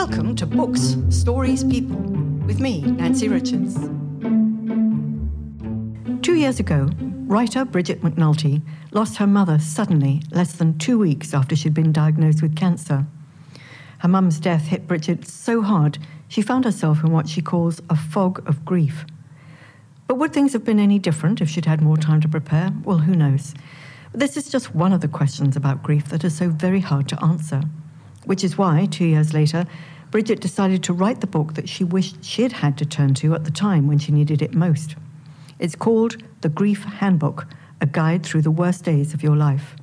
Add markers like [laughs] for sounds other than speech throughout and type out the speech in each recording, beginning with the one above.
Welcome to Books, Stories, People with me, Nancy Richards. Two years ago, writer Bridget McNulty lost her mother suddenly, less than two weeks after she'd been diagnosed with cancer. Her mum's death hit Bridget so hard, she found herself in what she calls a fog of grief. But would things have been any different if she'd had more time to prepare? Well, who knows? This is just one of the questions about grief that are so very hard to answer. Which is why, two years later, Bridget decided to write the book that she wished she had to turn to at the time when she needed it most. It's called The Grief Handbook A Guide Through the Worst Days of Your Life.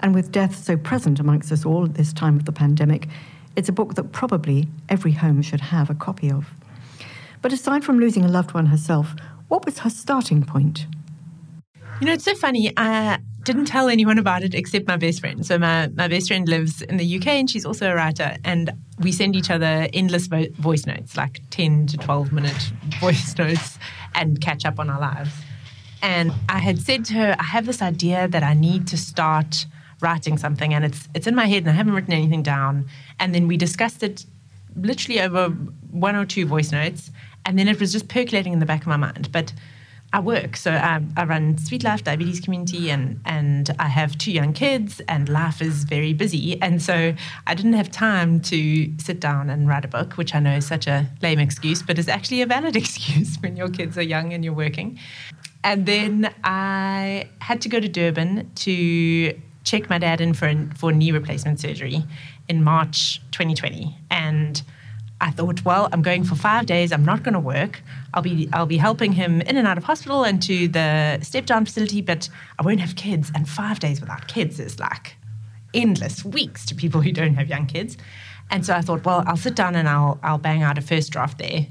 And with death so present amongst us all at this time of the pandemic, it's a book that probably every home should have a copy of. But aside from losing a loved one herself, what was her starting point? You know, it's so funny. I didn't tell anyone about it except my best friend. So my, my best friend lives in the UK and she's also a writer. And we send each other endless vo- voice notes, like 10 to 12 minute [laughs] voice notes, and catch up on our lives. And I had said to her, I have this idea that I need to start writing something and it's it's in my head and I haven't written anything down. And then we discussed it literally over one or two voice notes. And then it was just percolating in the back of my mind. But I work, so I, I, run Sweet Life Diabetes Community, and and I have two young kids, and life is very busy, and so I didn't have time to sit down and write a book, which I know is such a lame excuse, but it's actually a valid [laughs] excuse when your kids are young and you're working. And then I had to go to Durban to check my dad in for for knee replacement surgery in March 2020, and I thought, well, I'm going for five days. I'm not going to work. I'll be I'll be helping him in and out of hospital and to the step down facility, but I won't have kids. And five days without kids is like endless weeks to people who don't have young kids. And so I thought, well, I'll sit down and I'll I'll bang out a first draft there.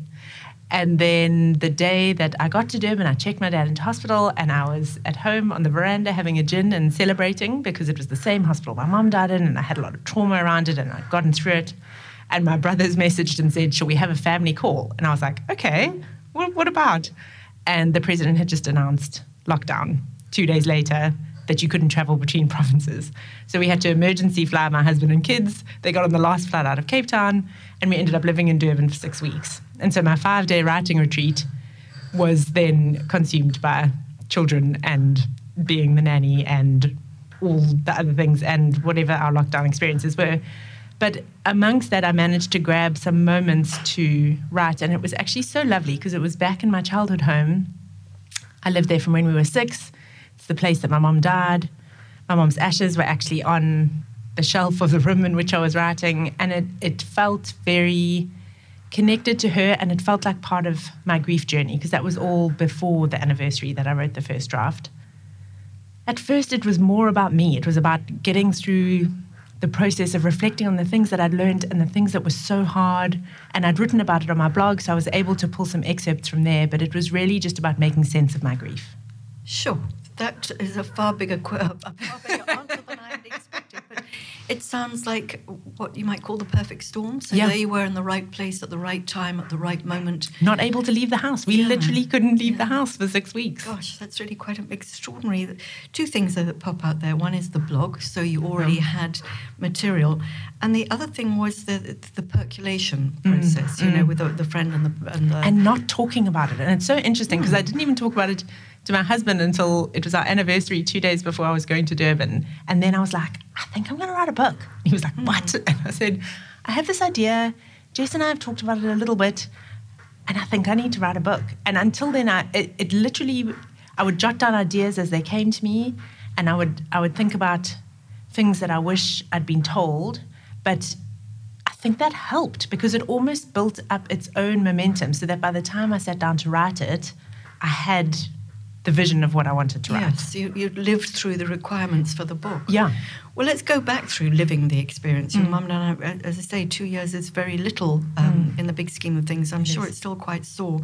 And then the day that I got to Durban, I checked my dad into hospital, and I was at home on the veranda having a gin and celebrating because it was the same hospital my mom died in, and I had a lot of trauma around it, and I'd gotten through it. And my brothers messaged and said, Shall we have a family call? And I was like, Okay, what, what about? And the president had just announced lockdown two days later that you couldn't travel between [laughs] provinces. So we had to emergency fly my husband and kids. They got on the last flight out of Cape Town, and we ended up living in Durban for six weeks. And so my five day writing retreat was then consumed by children and being the nanny and all the other things and whatever our lockdown experiences were. But amongst that, I managed to grab some moments to write. And it was actually so lovely because it was back in my childhood home. I lived there from when we were six. It's the place that my mom died. My mom's ashes were actually on the shelf of the room in which I was writing. And it, it felt very connected to her and it felt like part of my grief journey because that was all before the anniversary that I wrote the first draft. At first, it was more about me. It was about getting through the process of reflecting on the things that I'd learned and the things that were so hard. And I'd written about it on my blog, so I was able to pull some excerpts from there. But it was really just about making sense of my grief. Sure, that is a far bigger, [laughs] a far bigger answer than I had expected. But it sounds like what you might call the perfect storm. So yeah. there you were in the right place at the right time at the right moment. Not able to leave the house. We yeah. literally couldn't leave yeah. the house for six weeks. Gosh, that's really quite extraordinary. Two things that pop out there. One is the blog, so you already had material, and the other thing was the the percolation mm, process. Mm, you mm. know, with the, the, friend and the, and the and not talking about it. And it's so interesting because mm. I didn't even talk about it to my husband until it was our anniversary two days before I was going to Durban. And then I was like, I think I'm going to write a book. And he was like, What? [laughs] And I said, I have this idea. Jess and I have talked about it a little bit, and I think I need to write a book. And until then, I, it, it literally, I would jot down ideas as they came to me, and I would, I would think about things that I wish I'd been told. But I think that helped because it almost built up its own momentum so that by the time I sat down to write it, I had the vision of what I wanted to write. Yes, you, you lived through the requirements for the book. Yeah. Well, let's go back through living the experience. Your mm. mum and I, as I say, two years is very little um, mm. in the big scheme of things. I'm it sure is. it's still quite sore.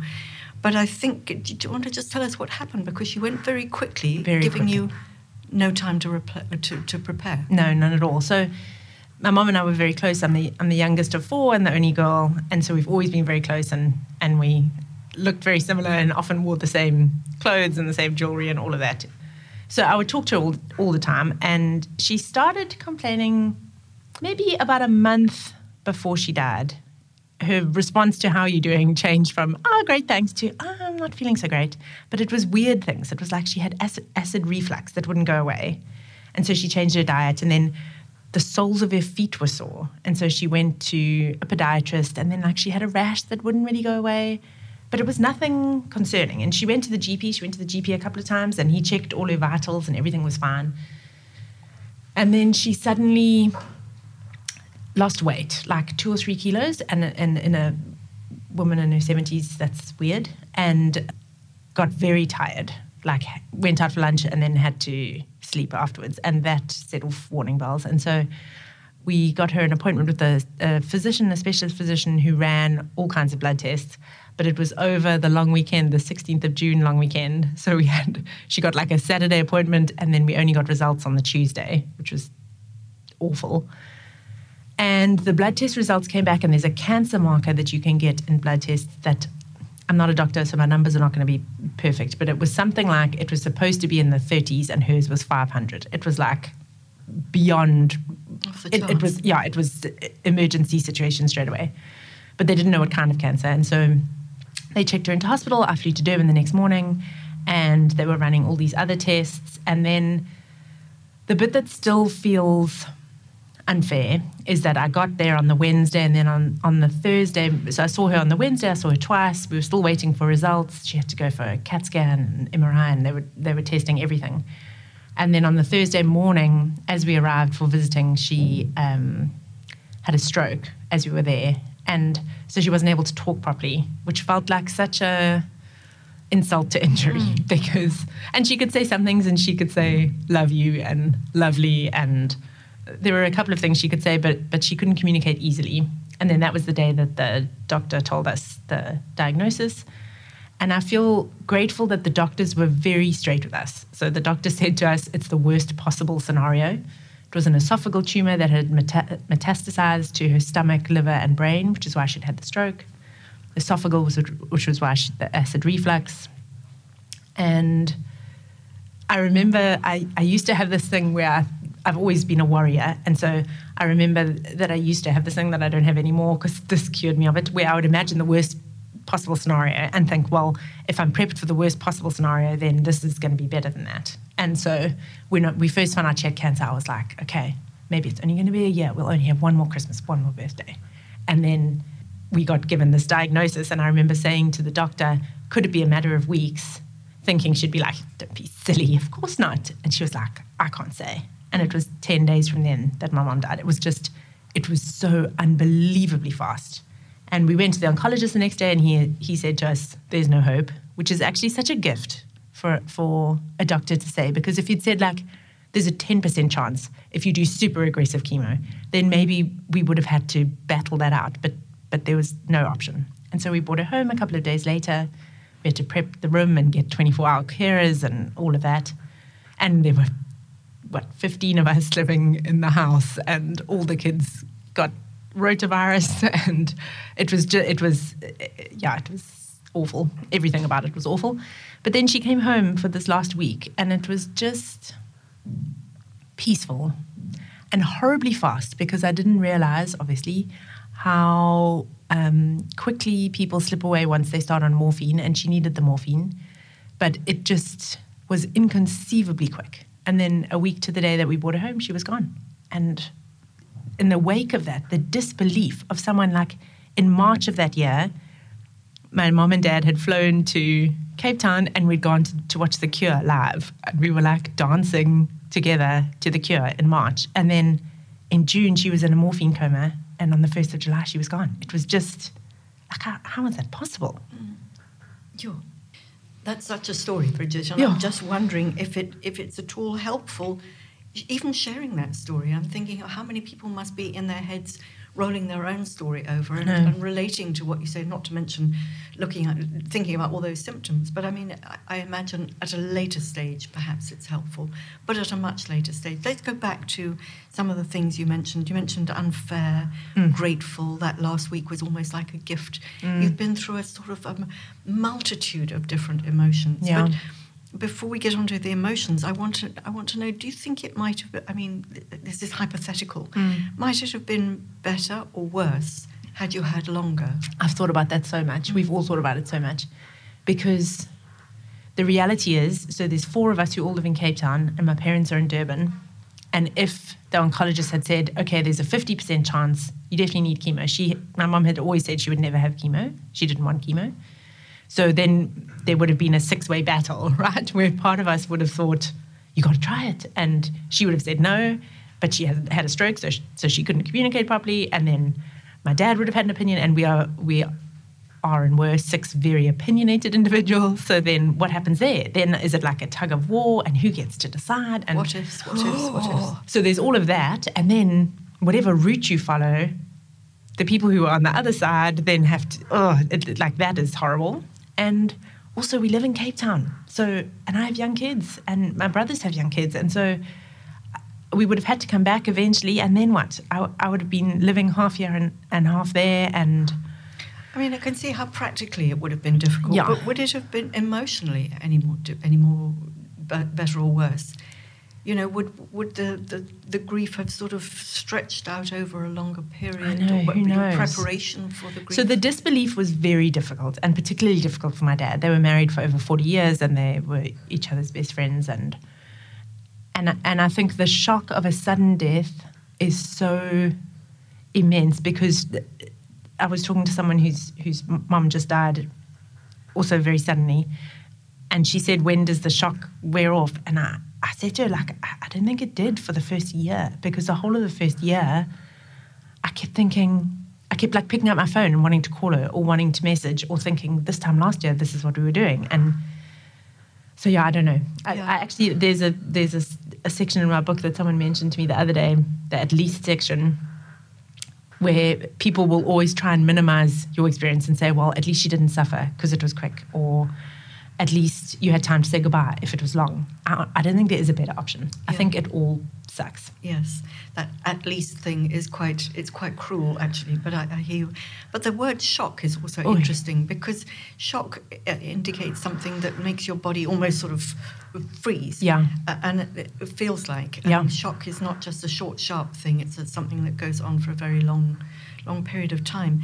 But I think, do you want to just tell us what happened? Because you went very quickly, very giving quickly. you no time to, repl- to, to prepare. No, none at all. So my mum and I were very close. I'm the I'm the youngest of four and the only girl, and so we've always been very close. And and we looked very similar and often wore the same clothes and the same jewelry and all of that. So I would talk to her all, all the time. And she started complaining maybe about a month before she died her response to how are you doing changed from oh great thanks to oh, I'm not feeling so great. But it was weird things. It was like she had acid, acid reflux that wouldn't go away, and so she changed her diet, and then the soles of her feet were sore, and so she went to a podiatrist, and then like she had a rash that wouldn't really go away. But it was nothing concerning. And she went to the GP. She went to the GP a couple of times and he checked all her vitals and everything was fine. And then she suddenly lost weight, like two or three kilos, and, and in a woman in her 70s, that's weird, and got very tired. Like, went out for lunch and then had to sleep afterwards, and that set off warning bells. And so we got her an appointment with a, a physician, a specialist physician who ran all kinds of blood tests but it was over the long weekend, the 16th of June long weekend. [laughs] So we had, she got like a Saturday appointment, and then we only got results on the Tuesday, which was awful. And the blood test results came back, and there's a cancer marker that you can get in blood tests that I'm not a doctor, so my numbers are not going to be perfect, but it was something like it was supposed to be in the 30s, and hers was 500. It was like beyond. It, it was yeah, it was emergency situation straight away, but they didn't know what kind of cancer, and so they checked her into hospital. I flew to Durban the next morning, and they were running all these other tests, and then the bit that still feels unfair is that I got there on the Wednesday and then on, on the Thursday. So I saw her on the Wednesday, I saw her twice. We were still waiting for results. She had to go for a CAT scan and MRI, and they were, they were testing everything. And then on the Thursday morning, as we arrived for visiting, she um, had a stroke as we were there. And so she wasn't able to talk properly, which felt like such a insult to injury mm. [laughs] because and she could say some things and she could say love you and lovely and there were a couple of things she could say, but but she couldn't communicate easily. And then that was the day that the doctor told us the diagnosis. And I feel grateful that the doctors were very straight with us. So the doctor said to us, it's the worst possible scenario. It was an esophageal tumor that had meta- metastasized to her stomach, liver, and brain, which is why she'd had the stroke. Esophageal, was, which was why she had the acid reflux. And I remember I, I used to have this thing where I I've always been a warrior. And so I remember that I used to have this thing that I don't have anymore because this cured me of it, where I would imagine the worst possible scenario and think, well, if I'm prepped for the worst possible scenario, then this is going to be better than that. And so when we first found out she had cancer, I was like, okay, maybe it's only going to be a year. We'll only have one more Christmas, one more birthday. And then we got given this diagnosis. And I remember saying to the doctor, could it be a matter of weeks? Thinking she'd be like, don't be silly, of course not. And she was like, I can't say. And it was 10 days from then that my mom died. It was just, it was so unbelievably fast. And we went to the oncologist the next day and he, he said to us, There's no hope, which is actually such a gift for, for a doctor to say. Because if he'd said, like, there's a 10% chance if you do super aggressive chemo, then maybe we would have had to battle that out. But, but there was no option. And so we brought her home a couple of days later. We had to prep the room and get 24 hour carers and all of that. And there were what 15 of us living in the house and all the kids got rotavirus [laughs] and it was just it was yeah it was awful. Everything about it was awful. But then she came home for this last week and it was just peaceful and horribly fast because i didn't realize obviously how um, quickly people slip away once they start on morphine and she needed the morphine. But it just was inconceivably quick. And then a week to the day that we brought her home, she was gone. And in the wake of that, the disbelief of someone like in March of that year, my mom and dad had flown to Cape Town and we'd gone to, to watch The Cure live. And we were like dancing together to The Cure in March. And then in June, she was in a morphine coma. And on the 1st of July, she was gone. It was just like, how, how is that possible? Mm. Sure. That's such a story, Bridget. And yeah. I'm just wondering if it if it's at all helpful, even sharing that story. I'm thinking how many people must be in their heads rolling their own story over and, and, relating to what you say, not to mention looking at, thinking about all those symptoms. But I mean, I, I, imagine at a later stage, perhaps it's helpful, but at a much later stage. Let's go back to some of the things you mentioned. You mentioned unfair, mm. grateful. That last week was almost like a gift. Mm. You've been through a sort of a multitude of different emotions. Yeah. But before we get onto the emotions, I want to I want to know: Do you think it might have? I mean, this is hypothetical. Mm. Might it have been better or worse had you had longer? I've thought about that so much. We've all thought about it so much because the reality is so there's four of us who all live in Cape Town, and my parents are in Durban. And if the oncologist had said, okay, there's a 50% chance you definitely need chemo, she, my mom had always said she would never have chemo. She didn't want chemo. So then there would have been a six way battle, [laughs] right? Where part of us would have thought, you got to try it. And she would have said no, but she had had a stroke, so she, so she couldn't communicate properly. And then my dad would have had an opinion, and we are, we are and were six very opinionated individuals. So then what happens there? Then is it like a tug of war and who gets to decide? And What ifs, what ifs, what ifs? [gasps] so there's all of that. And then whatever route you follow, the people who are on the other side then have to, oh, it, like that is horrible. And also, we live in Cape Town. So, and I have young kids, and my brothers have young kids. And so we would have had to come back eventually. And then what? I, I would have been living half here and, and half there. And I mean, I can see how practically it would have been difficult, Yeah. but would it have been emotionally any more, any more better or worse? You know, would would the, the, the grief have sort of stretched out over a longer period? know, or what- your preparation for the grief? So the disbelief was very difficult, and particularly difficult for my dad. They were married for over forty years, and they were each other's best friends, and and and I think the shock of a sudden death is so immense because I was talking to someone whose whose mum just died, also very suddenly, and she said, "When does the shock wear off?" And I. I said to her, like, I I don't think it did for the first year because the whole of the first year, I kept thinking, I kept like picking up my phone and wanting to call her or wanting to message or thinking, this time last year, this is what we were doing. And so, yeah, I don't know. I, Yeah. I actually, there's a there's a section in my book that someone mentioned to me the other day, the at least section, where people will always try and minimize your experience and say, well, at least she didn't suffer because it was quick, or at least you had time to say goodbye if it was long. I, I don't think there is a better option. I think it all sucks. Yes, that at least thing is quite it's quite cruel actually. But I, I hear you. But the word shock is also Oh, yeah. interesting because shock uh, indicates something that makes your body almost sort of freeze. Yeah. Uh, and it, it feels like Yeah. um, shock is not just a short, sharp thing. It's a, something that goes on for a very long, long period of time.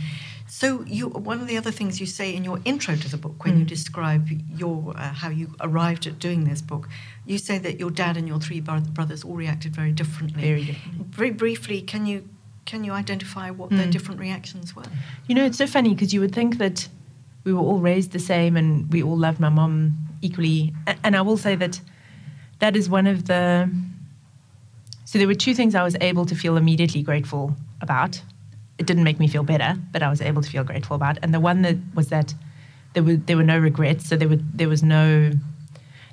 So you one of the other things you say in your intro to the book when you Mm. describe your uh, how you arrived at doing this book, you say that your dad and your three bro- brothers all reacted very differently. Very differently. Very briefly, can you can you identify what their Mm. different reactions were? You know, it's so funny because you would think that we were all raised the same and we all loved my mom equally. And I will say that that is one of the. So there were two things I was able to feel immediately grateful about. It didn't make me feel better, but I was able to feel grateful about. And the one that was that there were there were no regrets. So there were there was no.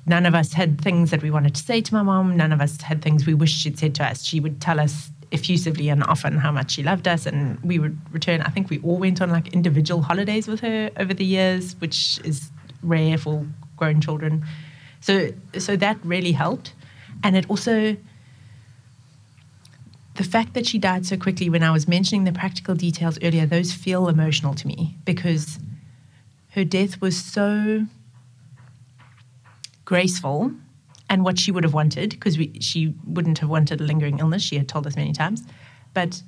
None of us had things that we wanted to say to my mom. None of us had things we wished she'd said to us. She would tell us effusively and often how much she loved us, and we would return. I think we all went on like individual holidays with her over the years, which is rare for grown children. So, so that really helped, and it also the fact that she died so quickly. When I was mentioning the practical details earlier, those feel emotional to me because her death was so graceful and what she would have wanted because she wouldn't have wanted a lingering illness. She had told us many times. But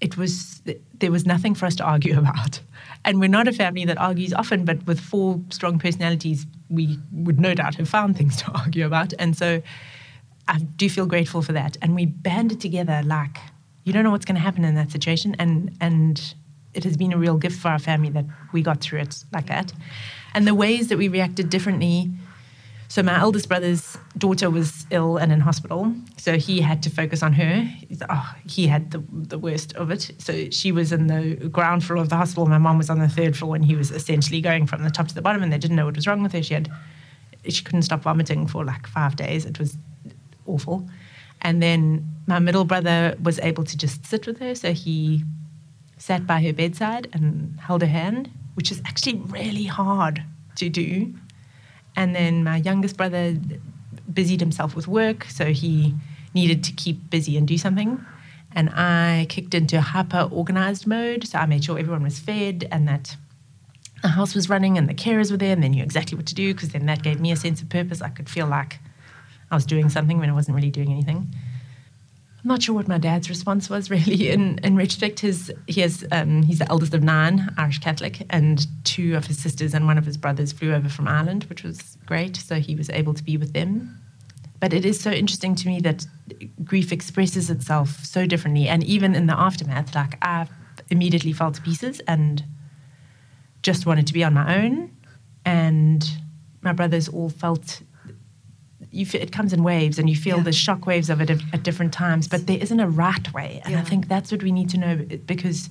it was there was nothing for us to argue [laughs] about. And we're not a family that argues often but with four strong personalities we would no doubt have found things to [laughs] argue about. And so i do feel grateful for that and we banded together like you don't know what's going to happen in that situation and and it has been a real gift for our family that we got through it like that and the ways that we reacted differently so my eldest brother's daughter was ill and in hospital, so he had to focus on her. Oh, he had the, the worst of it. So she was in the ground floor of the hospital. My mom was on the third floor, and he was essentially going from the top to the bottom, and they didn't know what was wrong with her. She had she couldn't stop vomiting for like five days. It was awful. And then my middle brother was able to just sit with her, so he sat by her bedside and held her hand, which is actually really hard to do. And then my youngest brother busied himself with work, so he needed to keep busy and do something. And I kicked into hyper organized mode, so I made sure everyone was fed and that the house was running and the carers were there and they knew exactly what to do because then that gave me a sense of purpose. I could feel like I was doing something when I wasn't really doing anything. I'm not sure what my dad's response was [laughs] really. In in retrospect, his he has um, he's the eldest of nine, Irish Catholic, and two of his sisters and one of his brothers flew over from Ireland, which was great. So he was able to be with them. But it is so interesting to me that grief expresses itself so differently, and even in the aftermath, like I immediately fell to pieces and just wanted to be on my own, and my brothers all felt you feel, it comes in waves and you feel Yeah. the shock waves of it at, at different times but there isn't a right way and i think that's what we need to know because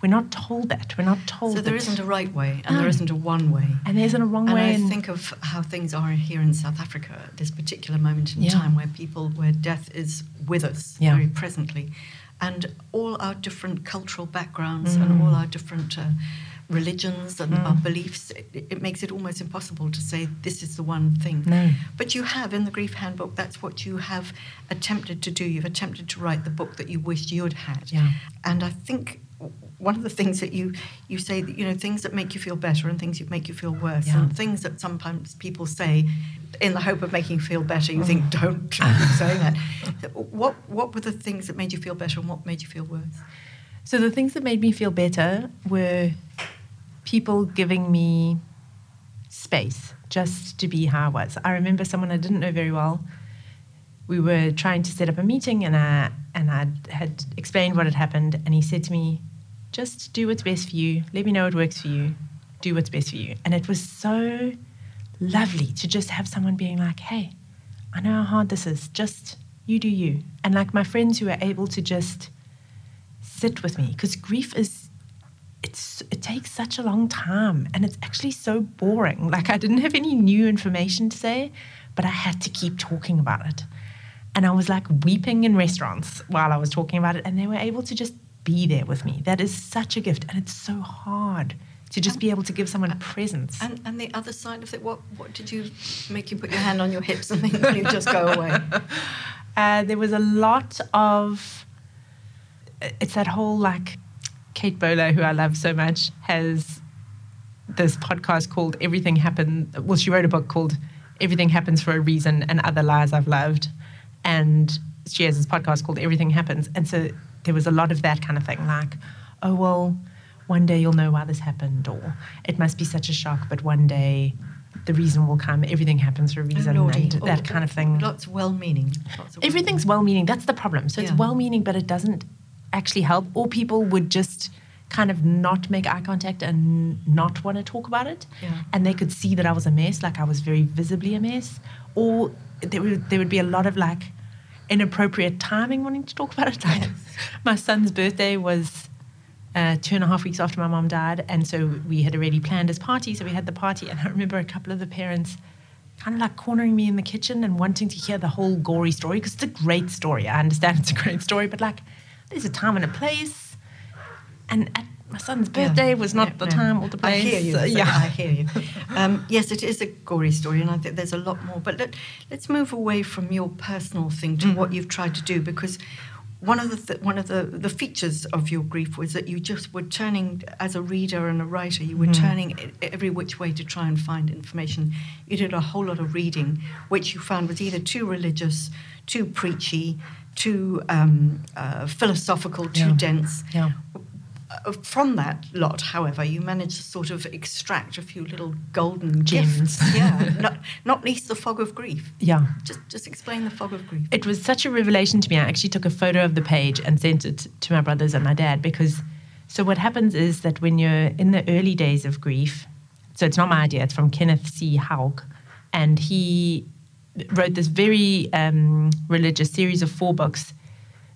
we're not told that we're not told So there isn't a right way and there No. isn't a one way. and there isn't a wrong And way I and- think of how things are here in South Africa at this particular moment in Yeah. time where people, where death is with us Yeah. very presently. And all our different cultural backgrounds Mm. and all our different uh, religions and our beliefs, it, it makes it almost impossible to say this is the one thing. No. But you have in the Grief Handbook, that's what you have attempted to do. You've attempted to write the book that you wished you'd had. Yeah. And I think one of the things that you you say that you know things that make you feel better and things that make you feel worse Yeah. and things that sometimes people say in the hope of making you feel better you think Mm. don't keep saying that [laughs] what what were the things that made you feel better and what made you feel worse So the things that made me feel better were people giving me space just to be how I was. I remember someone I didn't know very well. We were trying to set up a meeting, and I and I had explained what had happened, and he said to me, "Just do what's best for you. Let me know what works for you. Do what's best for you." And it was so lovely to just have someone being like, "Hey, I know how hard this is. Just you do you." And like my friends who are able to just sit with me because grief is it's it takes such a long time and it's actually so boring. Like i didn't have any new information to say but i had to keep talking about it. And i was like weeping in restaurants while i was talking about it and they were able to just be there with me. That is such a gift and it's so hard to just be able to give someone a presence and and the other side of it what what did you make you put your hand on your hips and then you just go away? [laughs] Uh, there was a lot of it's that whole like Kate Bowler, who I love so much, has this podcast called Everything Happened. Well, she wrote a book called Everything Happens for a Reason and Other Lies I've Loved. And she has this podcast called Everything Happens. And so there was a lot of that kind of thing like, oh, well, one day you'll know why this happened, or it must be such a shock, but one day the reason will come. Everything happens for a reason, Oh, and Oh, that kind of thing. lots of well-meaning lots of Everything's well meaning. That's the problem. So it's well meaning, but it doesn't actually help. Or people would just kind of not make eye contact and not want to talk about it. Yeah. And they could see that I was a mess, like I was very visibly a mess. Or there would, there would be a lot of like inappropriate timing wanting to talk about it. Like [laughs] my son's birthday was uh, two and a half weeks after my mom died. And so we had already planned his party. So we had the party. And I remember a couple of the parents kind of like cornering me in the kitchen and wanting to hear the whole gory story because it's a great story. I understand it's a great story, but like there's a time and a place. And at my son's Yeah. birthday was not Yeah, the no. time or the place. I hear you. So, yeah. I hear you. [laughs] Um, yes, it is a gory story, and I think there's a lot more. But let, let's move away from your personal thing to what you've tried to do, because one of the th- one of the, the features of your grief was that you just were turning, as a reader and a writer, you were turning e- every which way to try and find information. You did a whole lot of reading, which you found was either too religious, too preachy, too um, uh, philosophical, too Yeah. dense. Yeah. Uh, from that lot, however, you managed to sort of extract a few little golden Gems. gifts. [laughs] Yeah, not, not least the fog of grief. Yeah. Just, just explain the fog of grief. It was such a revelation to me. I actually took a photo of the page and sent it to my brothers and my dad because so what happens is that when you're in the early days of grief, so it's not my idea, it's from Kenneth C. Haugk, and he wrote this very um, religious series of four books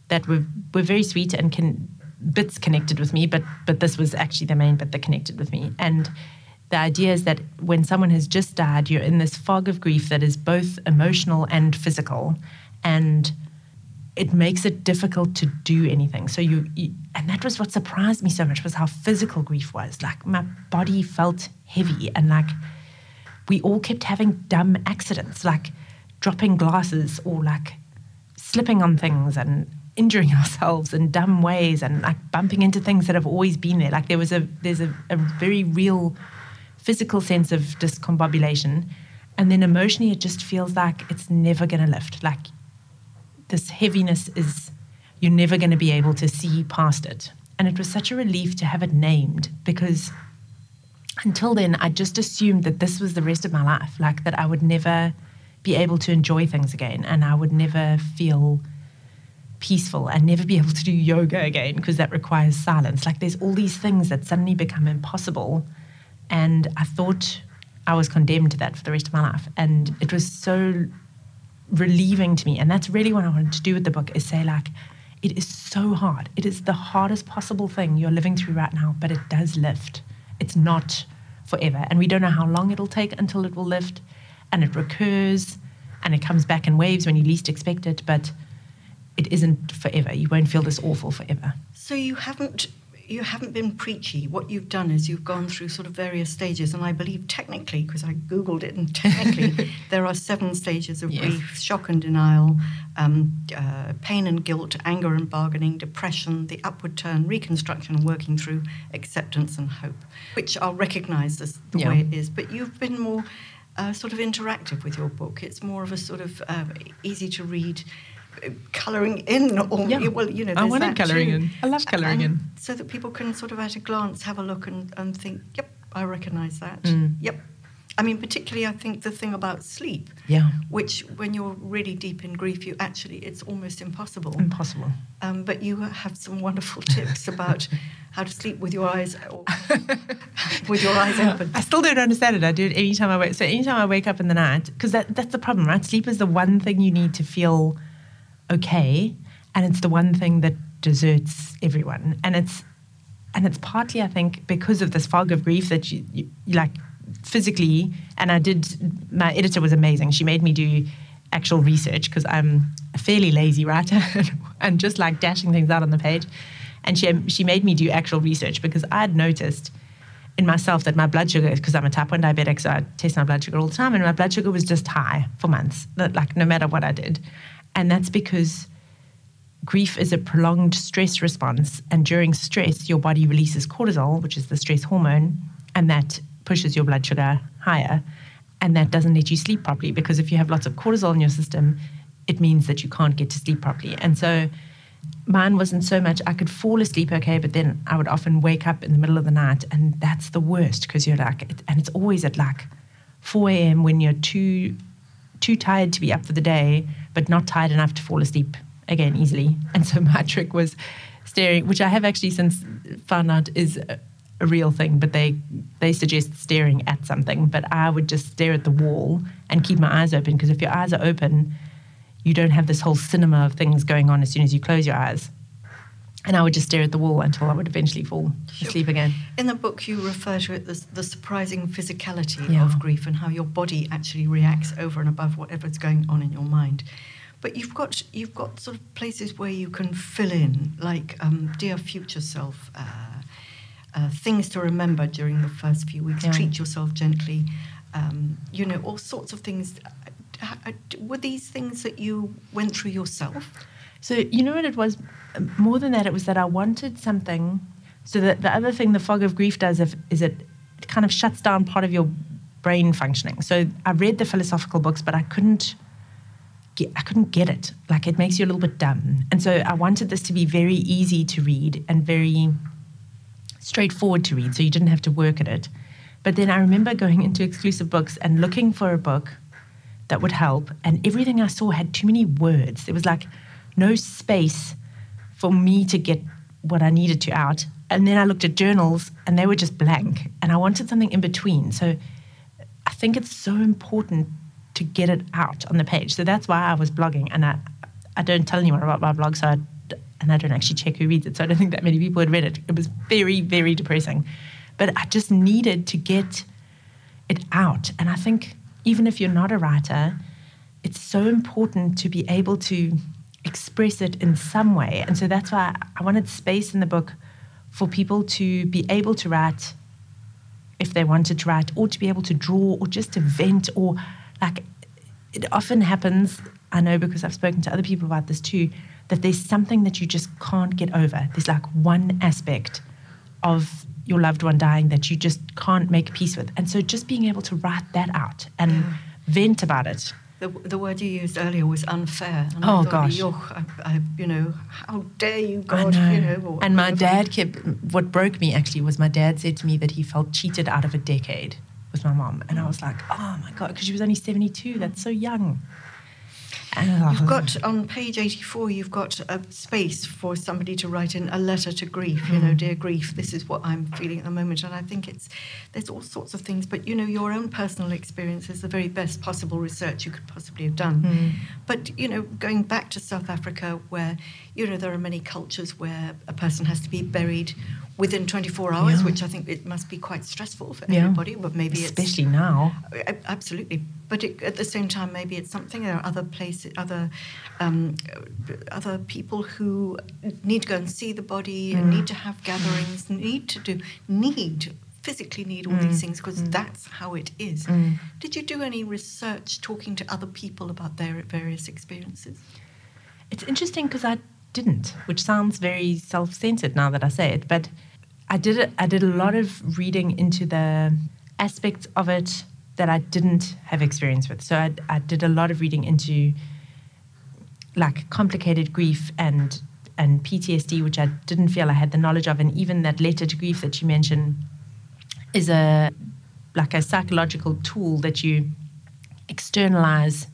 that were, were very sweet and can bits connected with me, but but this was actually the main bit that connected with me. And the idea is that when someone has just died, you're in this fog of grief that is both emotional and physical, and it makes it difficult to do anything. So you, you and that was what surprised me so much was how physical grief was. Like my body felt heavy, and like we all kept having dumb accidents, like dropping glasses or like slipping on things and injuring [laughs] ourselves in dumb ways and like bumping into things that have always been there. Like there was a there's a, a very real physical sense of discombobulation. And then emotionally it just feels like it's never gonna lift. Like this heaviness is you're never going to be able to see past it. And it was such a relief to have it named because until then, I just assumed that this was the rest of my life, like that I would never be able to enjoy things again and I would never feel peaceful and never be [laughs] able to do yoga again because that requires silence. Like there's all these things that suddenly become impossible. And I thought I was condemned to that for the rest of my life. And it was so relieving to me. And that's really what I wanted to do with the book is say, like, it is so hard. It is the hardest possible thing you're living through right now, but it does lift. It's not forever. And we don't know how long it'll take until it will lift. And it recurs and it comes back in waves when you least expect it. But it isn't forever. You won't feel this awful forever. So you haven't you haven't been preachy. What you've done is you've gone through sort of various stages, and I believe technically, because I googled it, and [laughs] technically there are seven stages of yes. grief: shock and denial, um, uh, pain and guilt, anger and bargaining, depression, the upward turn, reconstruction, and working through acceptance and hope, which I'll recognise as the yeah. way it is. But you've been more uh, sort of interactive with your book. It's more of a sort of uh, easy to read colouring in or yeah. well you know I wanted colouring in I love colouring in so that people can sort of at a glance have a look and, and think yep I recognise that mm. yep I mean particularly I think the thing about sleep yeah. which when you're really deep in grief you actually it's almost impossible. Impossible. Um, but you have some wonderful [laughs] tips about how to sleep with your eyes [laughs] with your eyes open. I still don't understand it. I do it anytime I wake so anytime I wake up in the night because that, that's the problem right? Sleep is the one thing you need to feel okay and it's the one thing that deserts everyone. And it's and it's partly i think because of this fog of grief that you, you, you like physically and i did my editor was amazing she made me do actual research because i'm a fairly lazy writer [laughs] and just like dashing things out on the page and she she made me do actual research because i'd noticed in myself that my blood sugar, because I'm a type 1 diabetic, so I test my blood sugar all the time, and my blood sugar was just high for months, like no matter what I did. And that's because grief is a prolonged stress response. And during stress, your body releases cortisol, which is the stress hormone, and that pushes your blood sugar higher. And that doesn't let you sleep properly because if you have lots of cortisol in your system, it means that you can't get to sleep properly. And so mine wasn't so much I could fall asleep okay, but then I would often wake up in the middle of the night, and that's the worst because you're like, and it's always at like 4 a.m. when you're too too tired to be up for the day, but not tired enough to fall asleep again easily. And so my [laughs] trick was staring, which I have actually since found out is uh, a, real thing, but they they suggest staring at something. But I would just stare at the wall and keep my eyes open because if your eyes are open, you don't have this whole cinema of things going on as soon as you close your eyes and I would just stare at the wall until I would eventually fall asleep again. In the book, you refer to it as the surprising physicality yeah. of grief and how your body actually reacts over and above whatever's going on in your mind. But you've got you've got sort of places where you can fill in, like um, dear future self, uh, uh, things to remember during the first few weeks. Yeah. Treat yourself gently. Um, you know, all sorts of things. Uh, uh, were these things that you went through yourself? So you know what it was more than that, it was that I wanted something. So that the other thing the fog of grief does if, is it kind of shuts down part of your brain functioning. So I read the philosophical books, but I couldn't get I couldn't get it. Like it makes you a little bit dumb. And so I wanted this to be very easy to read and very straightforward to read, so you didn't have to work at it. But then I remember going into exclusive books and looking for a book that would help, and everything I saw had too many words. There was like no space for me to get what I needed to out. And then I looked at journals and they were just blank. And I wanted something in between. So I think it's so important to get it out on the page. So that's why I was blogging. And I, I don't tell anyone about my blog. So I, and I don't actually check who reads it. So I don't think that many people had read it. It was very, very depressing. But I just needed to get it out. And I think even if you're not a writer, it's so important to be able to express it in some way. And so that's why I wanted space in the book for people to be able to write if they wanted to write, or to be able to draw, or just to vent, or like it often happens. I know because I've spoken to other people about this too, that there's something that you just can't get over. There's like one aspect of your loved one dying that you just can't make peace with. And so just being able to write that out and vent about it The, the word you used earlier was unfair. And I Oh, thought, gosh. "Yuck, I, I, you know, how dare you, I God? know. You know, and my dad kept. What broke me actually was my dad said to me that he felt cheated out of a decade with my mom, and I mm. was like, oh my god, because she was only seventy two. That's so young. And- You've oh. got on page 84, you've got a space for somebody to write in a letter to grief. You know, hmm. dear grief, this is what I'm feeling at the moment. And I think it's, there's all sorts of things, but you know, your own personal experience is the very best possible research you could possibly have done. Hmm. But, you know, going back to South Africa, where, you know, there are many cultures where a person has to be buried within 24 hours, Yeah. which I think it must be quite stressful for Yeah. everybody, but maybe it's. especially now. Absolutely, but it, at the same time, maybe it's something. There are other places, other um, other people who need to go and see the body, and mm. need to have gatherings, need to do need physically need all these mm. things because mm. that's how it is. Did you do any research talking to other people about their various experiences? It's interesting because I didn't, which sounds very self-centered now that I say it. But I did. I did a lot of reading into the aspects of it that I didn't have experience with. So I, I did a lot of reading into like complicated grief and and PTSD, which I didn't feel I had the knowledge of, and even that letter to grief that you mentioned is a like a psychological tool that you externalize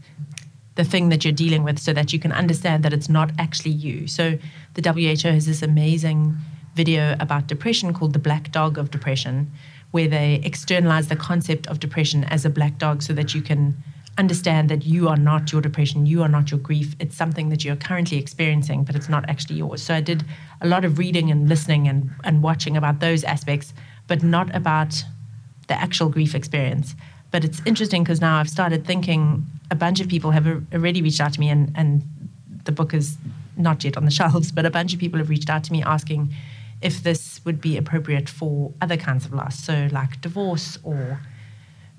the thing that you're dealing with so that you can understand that it's not actually you. So the WHO has this amazing video about depression called the black dog of depression where they externalize the concept of depression as a black dog so that you can understand that you are not your depression, you are not your grief. It's something that you're currently experiencing, but it's not actually yours. So I did a lot of reading and listening and, and watching about those aspects, but not about the actual grief experience. But it's interesting because now I've started thinking a bunch of people have already reached out to me, and, and the book is not yet on the [laughs] shelves, but a bunch of people have reached out to me asking if this would be appropriate for other kinds of loss. So, like divorce or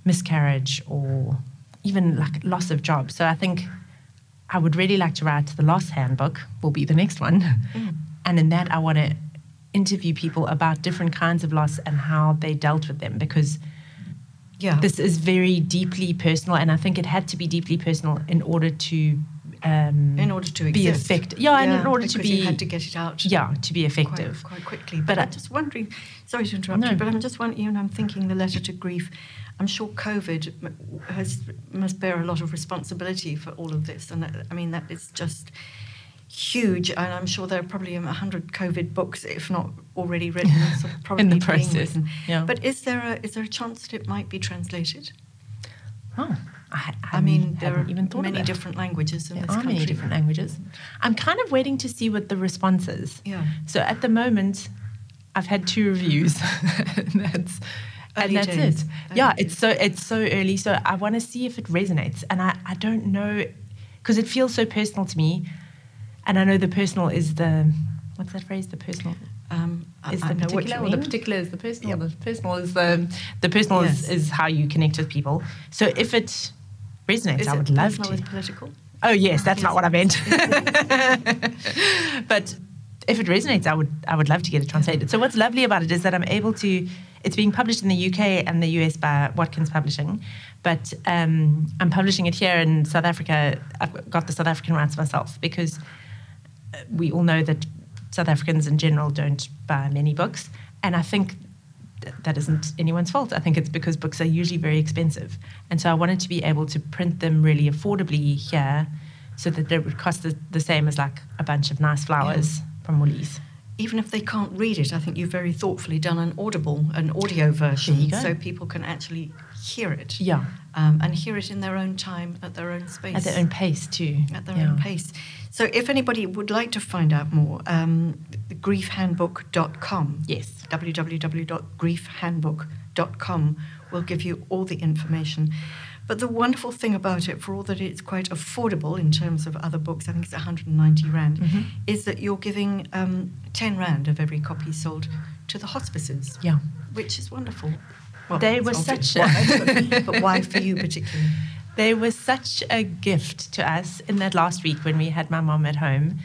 miscarriage or even like loss of job. So, I think I would really like to write the loss handbook, will be the next one. Mm. [laughs] And in that, I want to interview people about different kinds of loss and how they dealt with them because Yeah, this is very deeply personal, and I think it had to be deeply personal in order to um, in order to be effective. Yeah, and in order to be you had to get it out. yeah to be effective. quite, quite quickly. But, But I'm I- just wondering, sorry to interrupt No. you, but I'm just wondering, you know, I'm thinking the letter to grief. I'm sure COVID has must bear a lot of responsibility for all of this, and that, I mean that is just huge. And I'm sure there are probably um, a hundred COVID books, if not already [laughs] written, so probably In the process, yeah. But is there a is there a chance that it might be translated? Oh, I, I mean, there are even thought many different languages in There this are country. many different languages. I'm kind of waiting to see what the response is. Yeah. So at the moment, I've had two reviews. [laughs] and that's Early and that's days. it. Early yeah, days. it's so it's so early. So I want to see if it resonates, and I I don't know because it feels so personal to me, and I know the personal is the what's that phrase? The personal Um, is I the know what particular, or the particular is the personal. Yep. The personal is the the personal Yes. is, is how you connect with people. So if it resonates, Is I it would love personal to. political? Oh yes, that's Yes. not what I meant. [laughs] [laughs] but if it resonates, I would I would love to get it translated. So what's lovely about it is that I'm able to. It's being published in the UK and the US by Watkins Publishing, but um, I'm publishing it here in South Africa. I've got the South African rights myself because uh, we all know that South Africans in general don't buy many books, and I think th- that isn't anyone's fault. I think it's because books are usually very expensive, and so I wanted to be able to print them really affordably here, so that they would cost the, the same as like a bunch of nice flowers from Woolies. even if they can't read it, I think you've very thoughtfully done an audible, an audio version, There you go. so people can actually hear it. Yeah, Um, and hear it in their own time, at their own space. at their own pace too. At their Yeah. own pace. So if anybody would like to find out more, um, griefhandbook.com, Yes. www.griefhandbook.com will give you all the information. But the wonderful thing about it, for all that it's quite affordable in terms of other books, I think it's 190 Rand, Mhm. is that you're giving um, 10 Rand of every copy sold to the hospices, Yeah. which is wonderful. Well, They were such a- [laughs] but, but why for you particularly? They were such a gift to us in that last week when we had my mom at home.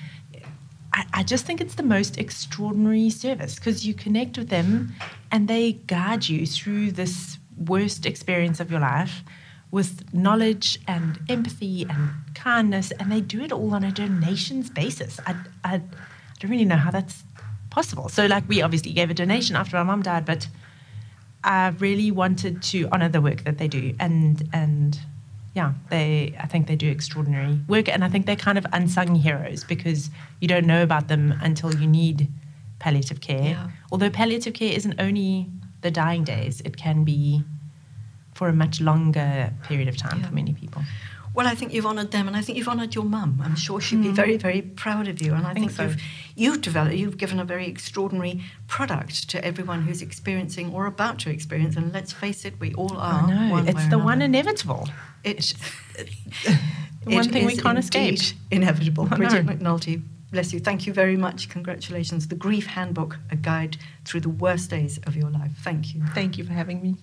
I, I just think it's the most extraordinary service because you connect with them and they guide you through this worst experience of your life with knowledge and empathy and kindness, and they do it all on a donations basis. I, I, I don't really know how that's possible. So, like, we obviously gave a donation after our mom died, but I really wanted to honor the work that they do, and and yeah, they I think they do extraordinary work, and I think they're kind of unsung heroes because you don't know about them until you need palliative care. Yeah. Although palliative care isn't only the dying days, it can be for a much longer period of time Yeah. for many people. Well, I think you've honoured them, and I think you've honoured your mum. I'm sure she'd be hmm. very, very proud of you. And I think think, so. you've you've developed, you've given a very extraordinary product to everyone who's experiencing or about to experience. And let's face it, we all are. [laughs] I know one it's the one inevitable. It's The one it thing we can't escape. Inevitable. I Bridget. McNulty, bless you. Thank you very much. Congratulations. The Grief Handbook, a guide through the worst days of your life. Thank you. Thank you for having me.